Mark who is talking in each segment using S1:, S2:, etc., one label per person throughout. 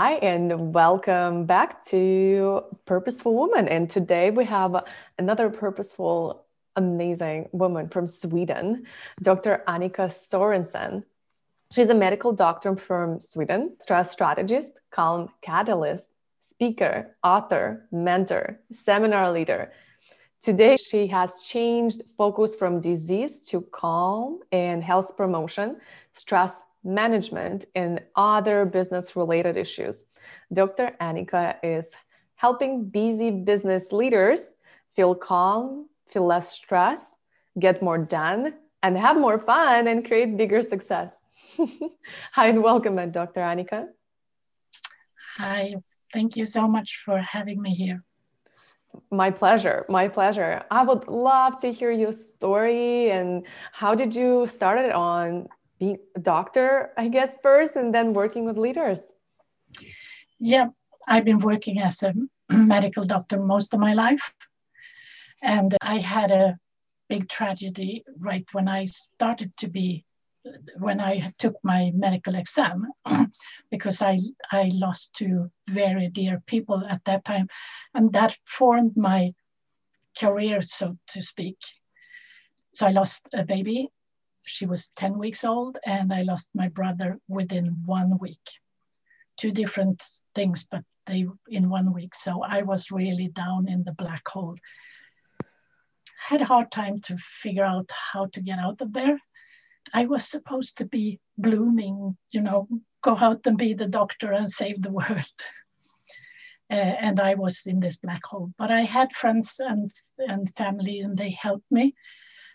S1: Hi, and welcome back to Purposeful Woman. And today we have another purposeful, amazing woman from Sweden, Dr. Annika Sorensen. She's a medical doctor from Sweden, stress strategist, calm catalyst, speaker, author, mentor, seminar leader. Today, she has changed focus from disease to calm and health promotion, stress management, and other business related issues. Dr. Annika is helping busy business leaders feel calm, feel less stress, get more done, and have more fun and create bigger success. Hi, and welcome, Dr. Annika.
S2: Hi, thank you so much for having me here.
S1: My pleasure. My pleasure. I would love to hear your story and how did you start it on being a doctor, I guess, first, and then working with leaders?
S2: Yeah, I've been working as a medical doctor most of my life. And I had a big tragedy right when I started to be, when I took my medical exam, because I, I lost two very dear people at that time. And that formed my career, so to speak. So I lost a baby she was 10 weeks old and I lost my brother within one week. Two different things, but they in one week. So I was really down in the black hole. Had a hard time to figure out how to get out of there. I was supposed to be blooming, you know, go out and be the doctor and save the world. Uh, and I was in this black hole. But I had friends and, and family, and they helped me.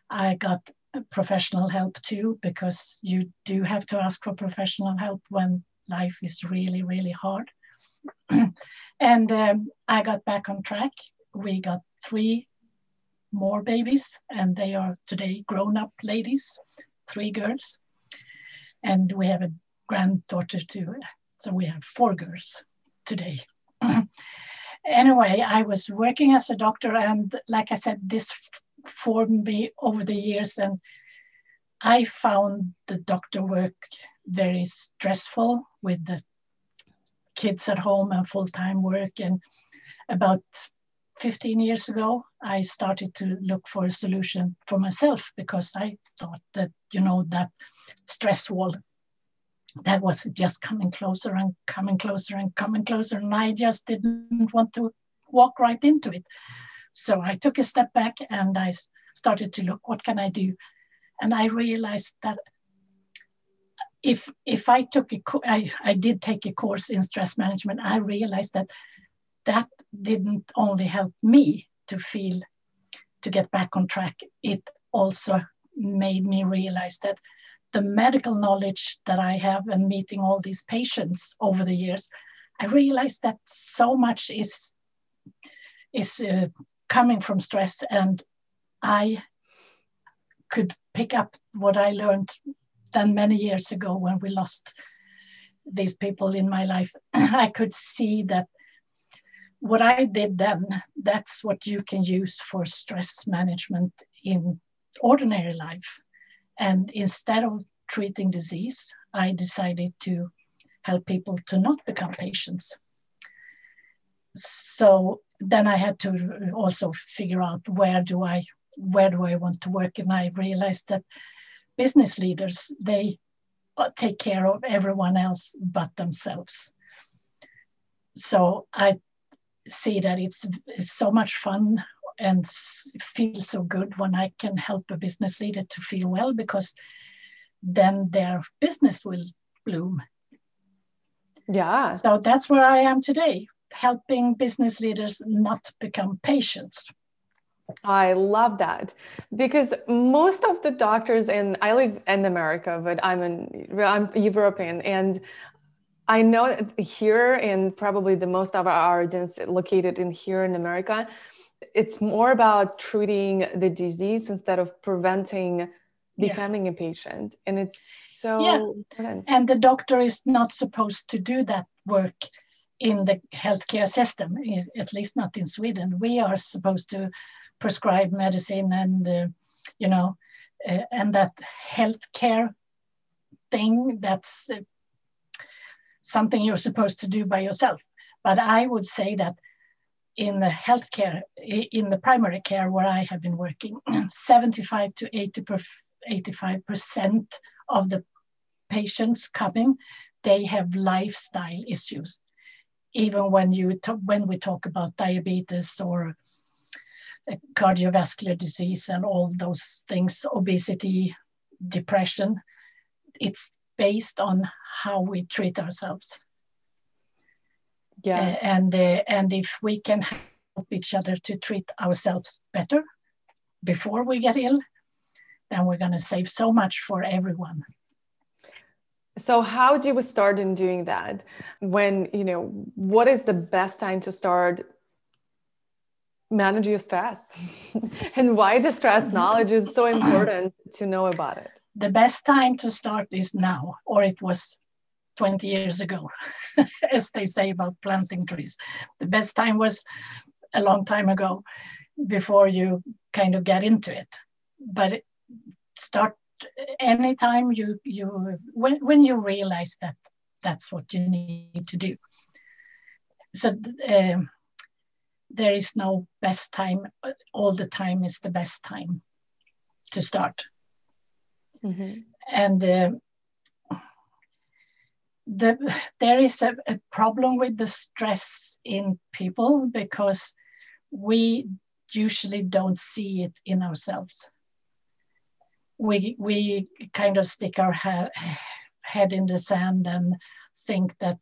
S2: I got professional help too, because you do have to ask for professional help when life is really, really hard. and um, I got back on track. We got three more babies, and they are today grown up ladies, three girls. And we have a granddaughter too. So we have four girls today. anyway, I was working as a doctor, and like I said, this formed me over the years. And I found the doctor work very stressful with the kids at home and full time work. And about 15 years ago, I started to look for a solution for myself because I thought that, you know, that stress wall that was just coming closer and coming closer and coming closer. And I just didn't want to walk right into it. So I took a step back and I started to look, what can I do? And I realized that if if I took a I, I did take a course in stress management, I realized that that didn't only help me to feel to get back on track. It also made me realize that the medical knowledge that I have and meeting all these patients over the years, I realized that so much is is uh, coming from stress and I could pick up what I learned then many years ago when we lost these people in my life. I could see that what I did then, that's what you can use for stress management in ordinary life. And instead of treating disease, I decided to help people to not become patients. So then I had to also figure out where do I where do I want to work, and I realized that business leaders they take care of everyone else but themselves. So I see that it's, it's so much fun and feels so good when I can help a business leader to feel well because then their business will bloom.
S1: Yeah.
S2: So that's where I am today, helping business leaders not become patients.
S1: I love that because most of the doctors and I live in America, but I'm an I'm European and I know here, and probably the most of our audience located in here in America, it's more about treating the disease instead of preventing becoming yeah. a patient and it's so yeah. important
S2: and the doctor is not supposed to do that work in the healthcare system at least not in sweden we are supposed to prescribe medicine and uh, you know uh, and that healthcare thing that's uh, something you're supposed to do by yourself but i would say that in the healthcare in the primary care where i have been working 75 to 80 85% of the patients coming, they have lifestyle issues. Even when you when we talk about diabetes or cardiovascular disease and all those things, obesity, depression, it's based on how we treat ourselves. Yeah, uh, and uh, and if we can help each other to treat ourselves better before we get ill, then we're going to save so much for everyone.
S1: So how do you start in doing that? When, you know, what is the best time to start manage your stress? and why the stress knowledge is so important to know about it?
S2: The best time to start is now, or it was 20 years ago, as they say about planting trees. The best time was a long time ago before you kind of get into it. But start anytime you you when, when you realize that that's what you need to do. So um, there is no best time. All the time is the best time to start. Mm-hmm. and uh, the, there is a, a problem with the stress in people because we usually don't see it in ourselves we we kind of stick our ha- head in the sand and think that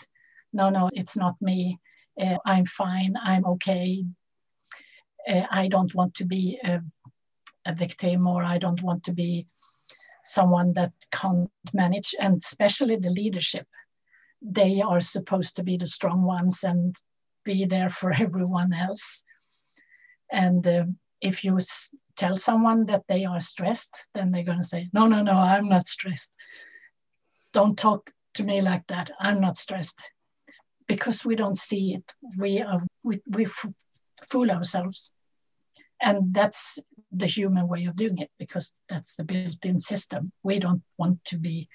S2: no no it's not me. Uh, i'm fine. I'm okay. Uh, i don't want to be a, a, victim or i don't want to be someone that can't manage. And especially the leadership. They are supposed to be the strong ones and be there for everyone else. And uh, if you tell someone that they are stressed, then they're going to say, No, no, no, I'm not stressed. Don't talk to me like that. I'm not stressed. Because we don't see it. We, are, we, we fool ourselves. And that's the human way of doing it because that's the built in system. We don't want to be,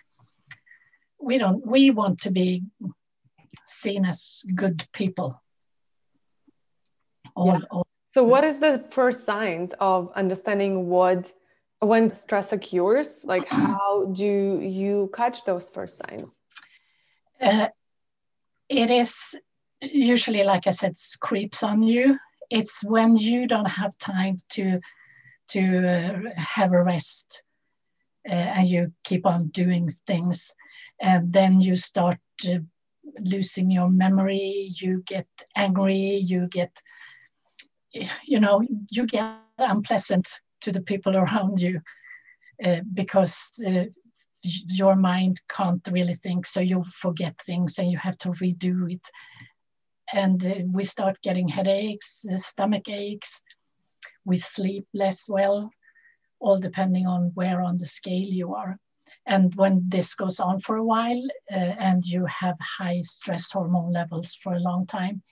S2: we don't, we want to be seen as good people.
S1: All, yeah. all so, what is the first signs of understanding what when stress occurs? Like, how do you catch those first signs?
S2: Uh, it is usually, like I said, creeps on you. It's when you don't have time to to uh, have a rest, uh, and you keep on doing things, and then you start uh, losing your memory. You get angry. You get you know, you get unpleasant to the people around you uh, because uh, your mind can't really think, so you forget things and you have to redo it. And uh, we start getting headaches, uh, stomach aches, we sleep less well, all depending on where on the scale you are. And when this goes on for a while uh, and you have high stress hormone levels for a long time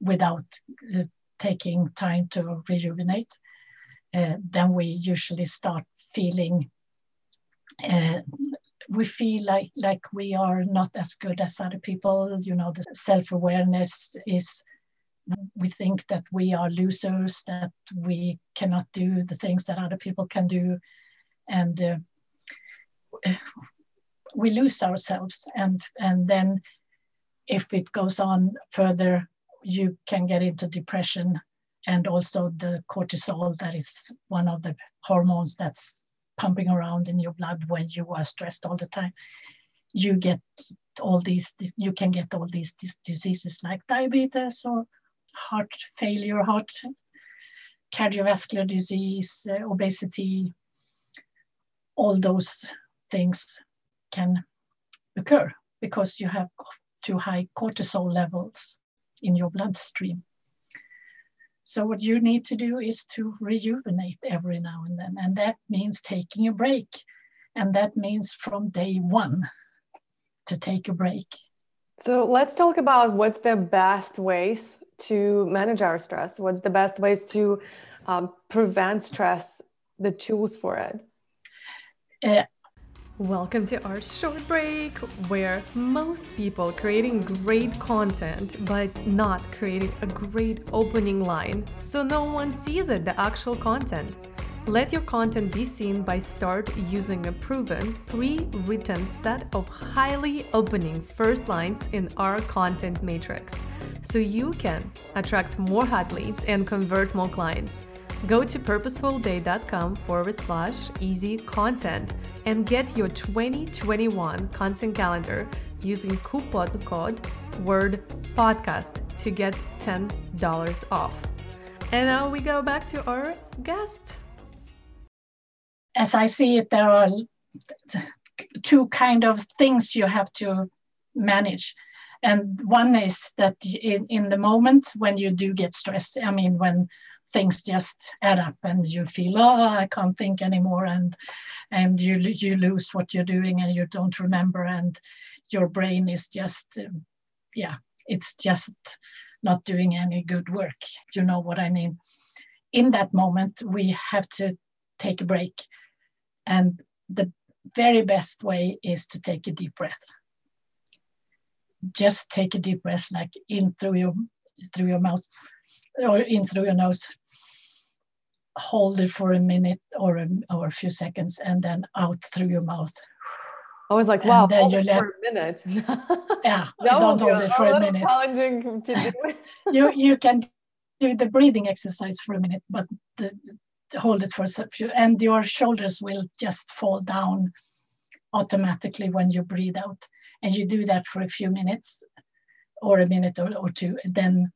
S2: without uh, taking time to rejuvenate, uh, then we usually start feeling uh, we feel like like we are not as good as other people. You know the self-awareness is we think that we are losers that we cannot do the things that other people can do. And uh, we lose ourselves. And and then if it goes on further you can get into depression and also the cortisol that is one of the hormones that's pumping around in your blood when you are stressed all the time. You get all these you can get all these, diseases like diabetes or heart failure heart cardiovascular disease uh, obesity. All those things can occur because you have too high cortisol levels in your bloodstream. So what you need to do is to rejuvenate every now and then. And that means taking a break. And that means from day one to take a break.
S1: So let's talk about what's the best ways to manage our stress. What's the best ways to um, prevent stress, the tools for it?
S3: Uh, Welcome to our short break, where most people creating great content but not creating a great opening line, so no one sees it, the actual content. Let your content be seen by start using a proven, pre-written set of highly opening first lines in our content matrix, so you can attract more hot leads and convert more clients. Go to purposefulday.com forward slash easy content and get your 2021 content calendar using coupon code word podcast to get $10 off. And now we go back to our guest.
S2: As I see it, there are two kind of things you have to manage. And one is that in, in the moment when you do get stressed, I mean, when things just add up and you feel oh i can't think anymore and and you you lose what you're doing and you don't remember and your brain is just um, yeah it's just not doing any good work. You know what i mean? In that moment we have to take a break and the very best way is to take a deep breath. Just take a deep breath like in through your through your mouth or in through your nose hold it for a minute or a, or a few seconds and then out through your mouth
S1: I was like, wow, hold it let, for a minute.
S2: yeah, don't hold it for a minute.
S1: Challenging to do.
S2: you you can do the breathing exercise for a minute, but the, hold it for a few, and your shoulders will just fall down automatically when you breathe out. And you do that for a few minutes, or a minute or, or two, then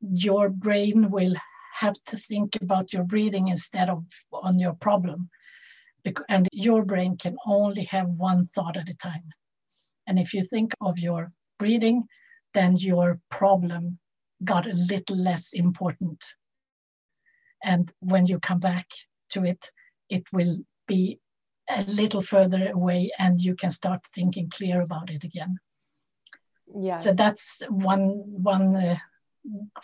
S2: your brain will have to think about your breathing instead of on your problem. And your brain can only have one thought at a time. And if you think of your breathing, then your problem got a little less important. And when you come back to it, it will be a little further away and you can start thinking clear about it again.
S1: Yeah.
S2: So that's one one uh,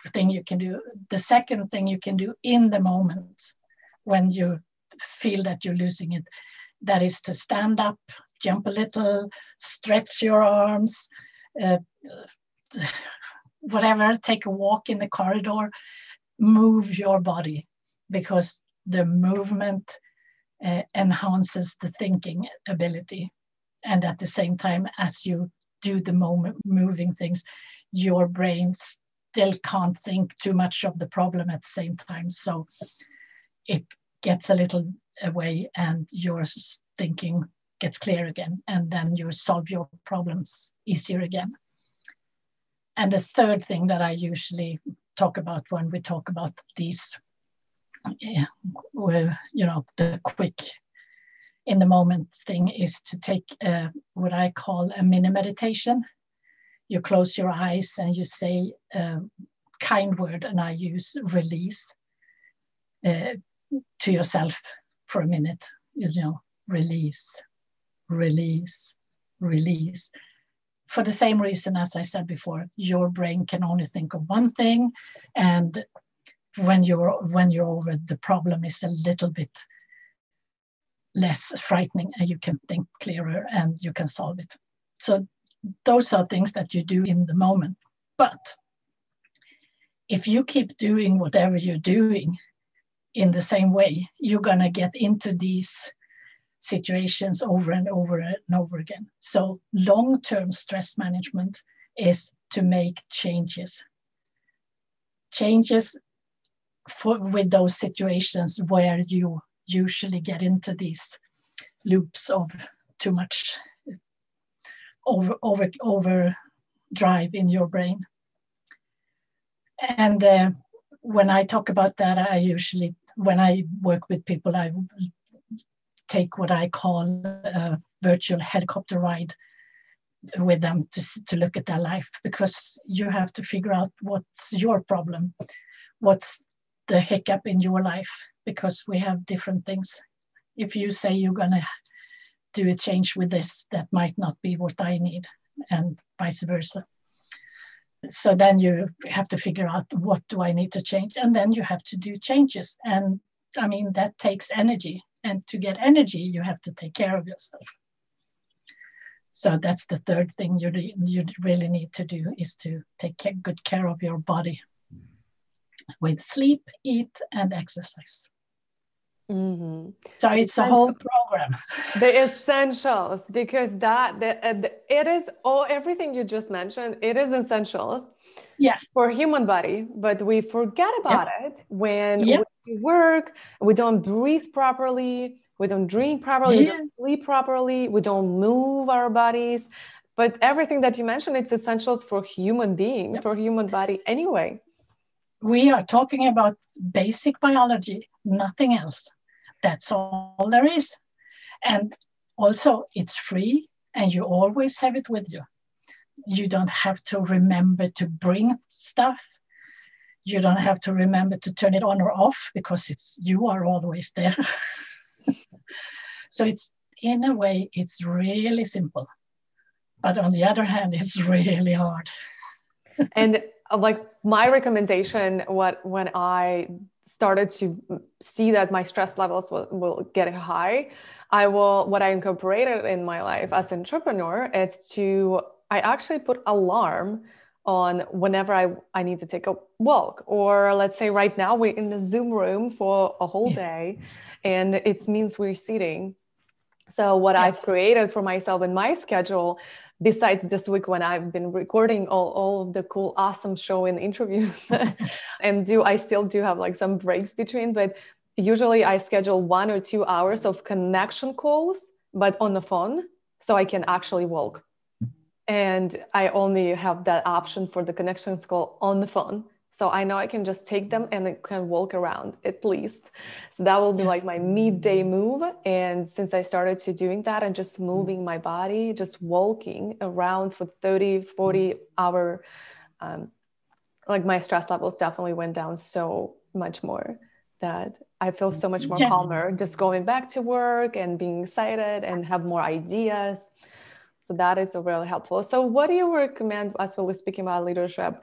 S2: thing you can do. The second thing you can do in the moment when you feel that you're losing it, that is to stand up, jump a little, stretch your arms, uh, whatever, take a walk in the corridor, move your body because the movement uh, enhances the thinking ability. And at the same time, as you do the moment moving things, your brain still can't think too much of the problem at the same time. So it gets a little away and your thinking gets clear again, and then you solve your problems easier again. And the third thing that I usually talk about when we talk about these, eh, you know, the quick in the moment thing is to take what I call a mini meditation you close your eyes and you say a kind word, and I use release uh, to yourself for a minute. You know, release, release, release. For the same reason as I said before, your brain can only think of one thing, and when you're when you're over, the problem is a little bit less frightening, and you can think clearer and you can solve it. So those are things that you do in the moment. But if you keep doing whatever you're doing in the same way, you're going to get into these situations over and over and over again. So, long term stress management is to make changes. Changes for, with those situations where you usually get into these loops of too much over over over drive in your brain. And uh, when i talk about that i usually when i work with people i take what i call a virtual helicopter ride with them to, to look at their life because you have to figure out what's your problem. What's the hiccup in your life? Because we have different things. If you say you're going to do a change with this that might not be what i need and vice versa. So then you have to figure out what do i need to change and then you have to do changes. And i mean that takes energy and to get energy you have to take care of yourself. So that's the third thing you, you really need to do is to take good care of your body with sleep eat and exercise Mm-hmm. So it's a whole program.
S1: the essentials, because that the, uh, the, it is all everything you just mentioned. It is essentials.
S2: Yeah.
S1: For human body, but we forget about yeah. it when yeah. we work. We don't breathe properly. We don't drink properly. Yeah. We don't sleep properly. We don't move our bodies. But everything that you mentioned, it's essentials for human being, for human body anyway.
S2: We are talking about basic biology nothing else. That's all there is. And also, it's free and you always have it with you. You don't have to remember to bring stuff. You don't have to remember to turn it on or off because it's you are always there. so it's in a way it's really simple. But on the other hand, it's really hard.
S1: and uh, like my recommendation what when i started to see that my stress levels will, will get high i will what i incorporated in my life as an entrepreneur is to i actually put alarm on whenever I, I need to take a walk or let's say right now we're in the zoom room for a whole day and it means we're sitting so what yeah. i've created for myself in my schedule besides this week when I've been recording all, all of the cool, awesome show and interviews. and do I still do have like some breaks between, but usually I schedule one or two hours of connection calls, but on the phone, so I can actually walk. Mm-hmm. And I only have that option for the connections call on the phone. So I know I can just take them and I can walk around at least. So that will be like my midday move. And since I started to doing that and just moving my body, just walking around for 30, 40 hour, um, like my stress levels definitely went down so much more that I feel so much more yeah. calmer just going back to work and being excited and have more ideas. So that is really helpful. So what do you recommend as well as speaking about leadership?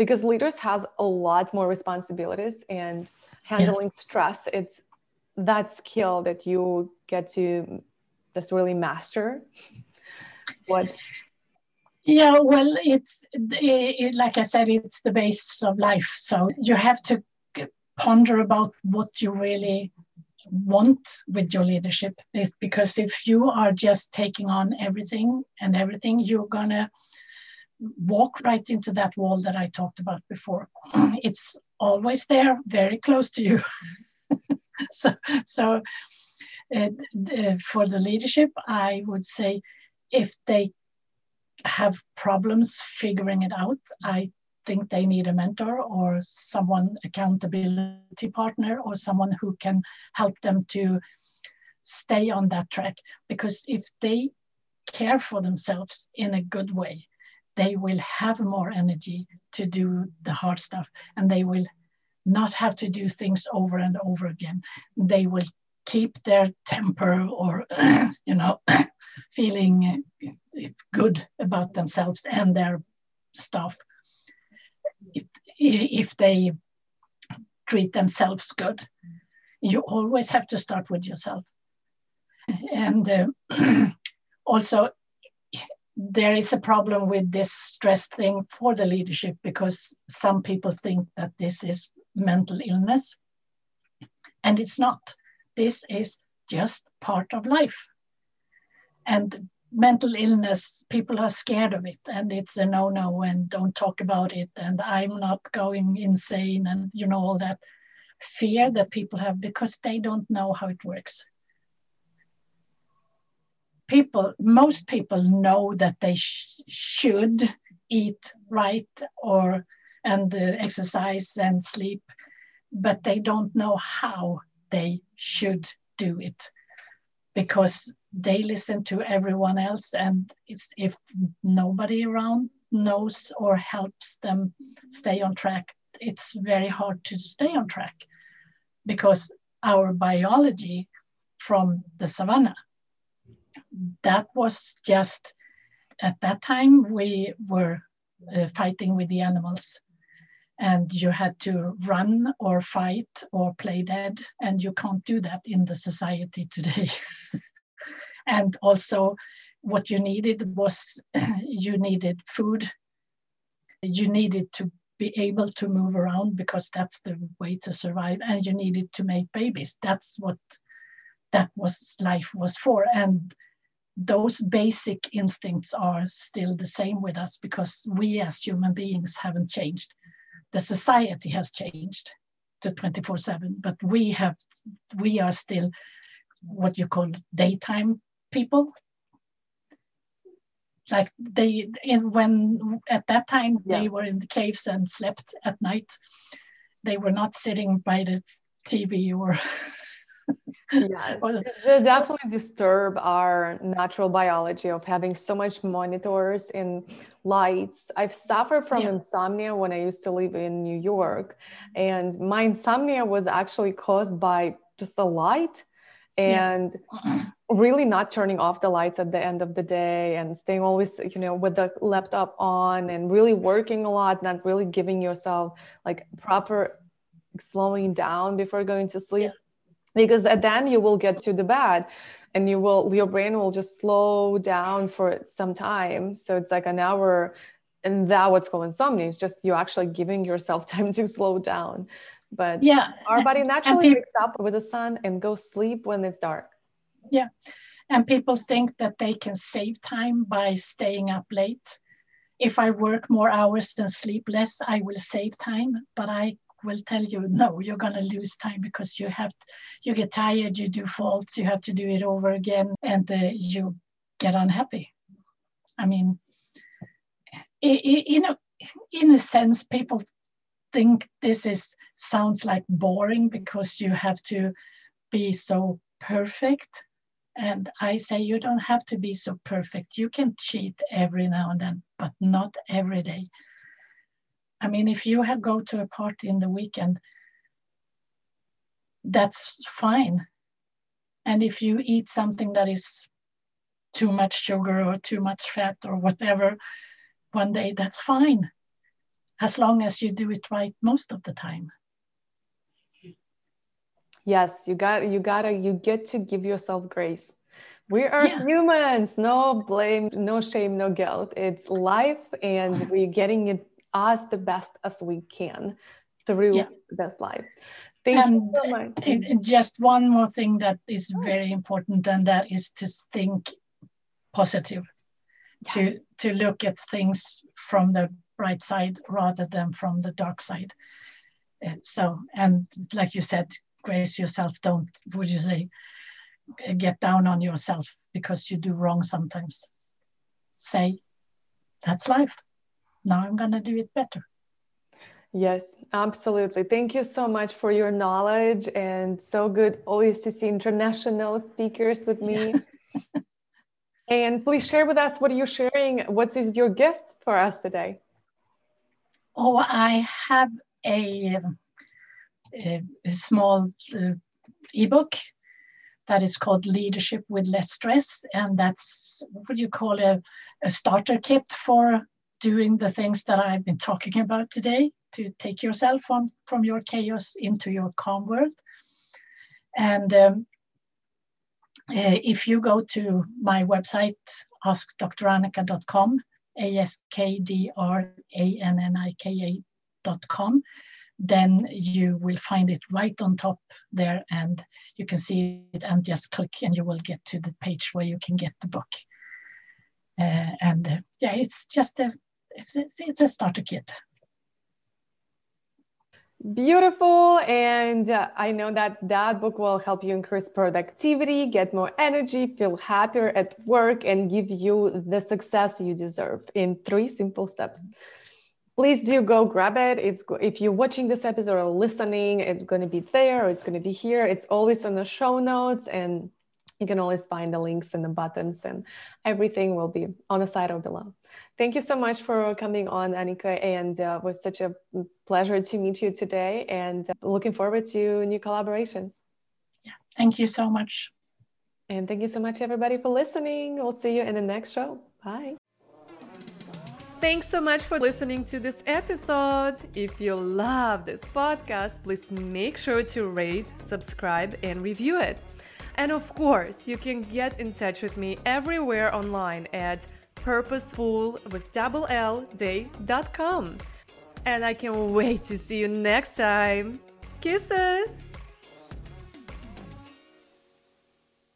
S1: Because leaders has a lot more responsibilities and handling yeah. stress it's that skill that you get to just really master. What?
S2: Yeah well it's it, like i said it's the basis of life. So you have to ponder about what you really want with your leadership. Because if you are just taking on everything and everything you're gonna walk right into that wall that I talked about before. It's always there, very close to you. so, so uh, uh, for the leadership, I would say if they have problems figuring it out, I think they need a mentor or someone accountability partner or someone who can help them to stay on that track because if they care for themselves in a good way they will have more energy to do the hard stuff and they will not have to do things over and over again. They will keep their temper or, you know, feeling good about themselves and their stuff if they treat themselves good. You always have to start with yourself. And uh, also, there is a problem with this stress thing for the leadership because some people think that this is mental illness. And it's not. This is just part of life. And mental illness people are scared of it. And it's a no no and don't talk about it. And i'm not going insane and you know all that fear that people have because they don't know how it works people, most people know that they sh- should eat right or and uh, exercise and sleep, but they don't know how they should do it because they listen to everyone else and if nobody around knows or helps them stay on track it's very hard to stay on track because our biology from the savannah that was just at that time we were uh, fighting with the animals. And you had to run or fight or play dead and you can't do that in the society today. And also what you needed was you needed food. You needed to be able to move around because that's the way to survive and you needed to make babies. That's what that was life was for. And those basic instincts are still the same with us because we as human beings haven't changed. The society has changed to 24 7 but we have we are still what you call daytime people. Like they in when at that time yeah. they were in the caves and slept at night. They were not sitting by the tv or
S1: yes they definitely disturb our natural biology of having so much monitors and lights i've suffered from yeah. insomnia when i used to live in new york and my insomnia was actually caused by just the light and yeah. really not turning off the lights at the end of the day and staying always you know with the laptop on and really working a lot not really giving yourself like proper slowing down before going to sleep yeah. Because at then you will get to the bed and you will your brain will just slow down for some time. So it's like an hour and that what's called insomnia. Is just you actually giving yourself time to slow down. But yeah. our body naturally people, wakes up with the sun and goes sleep when it's dark.
S2: Yeah. And people think that they can save time by staying up late. If i work more hours than sleep less i will save time but i will tell you no you're going to lose time because you have you get tired you do faults you have to do it over again and uh, you get unhappy i mean in a in a sense people think this is sounds like boring because you have to be so perfect. And I say you don't have to be so perfect. You can cheat every now and then, but not every day. I mean, if you have go to a party in the weekend, that's fine. And if you eat something that is too much sugar or too much fat or whatever one day, that's fine. As long as you do it right most of the time.
S1: Yes you got you gotta you get to give yourself grace. We are yeah. humans. No blame no shame no guilt. It's life and we're getting it as the best as we can through yeah. this life thank and you so much
S2: just one more thing that is very important and that is to think positive yeah. to to look at things from the bright side rather than from the dark side. And so, and like you said, grace yourself. Don't, would you say, get down on yourself because you do wrong sometimes. Say, that's life. Now I'm going to do it better.
S1: Yes, absolutely. Thank you so much for your knowledge and so good always to see international speakers with me. and please share with us what are you're sharing. What is your gift for us today?
S2: Oh, I have a, a, a small uh, ebook that is called Leadership with Less Stress. And that's what you call a, a starter kit for doing the things that I've been talking about today to take yourself on from your chaos into your calm world. And um, uh, if you go to my website, askdrannika.com, A-S-K-D-R-A-N-N-I-K-A dot com, then you will find it right on top there and you can see it and just click and you will get to the page where you can get the book. Uh, and uh, yeah, it's just a, it's, it's, it's a starter kit.
S1: Beautiful. And uh, I know that that book will help you increase productivity, get more energy, feel happier at work, and give you the success you deserve in three simple steps. Please do go grab it. It's if you're watching this episode or listening, it's going to be there it's going to be here. It's always on the show notes and
S4: you can always find the links and the buttons and everything will be on the side or below. Thank you so much for coming on Annika, and uh, it was such a pleasure to meet you today and uh, looking forward to new collaborations.
S2: Yeah thank you so much.
S4: And thank you so much everybody for listening. We'll see you in the next show. Bye.
S1: Thanks so much for listening to this episode. If you love this podcast, please make sure to rate, subscribe, and review it. And of course, you can get in touch with me everywhere online at purposeful with double L day.com. And I can't wait to see you next time. Kisses!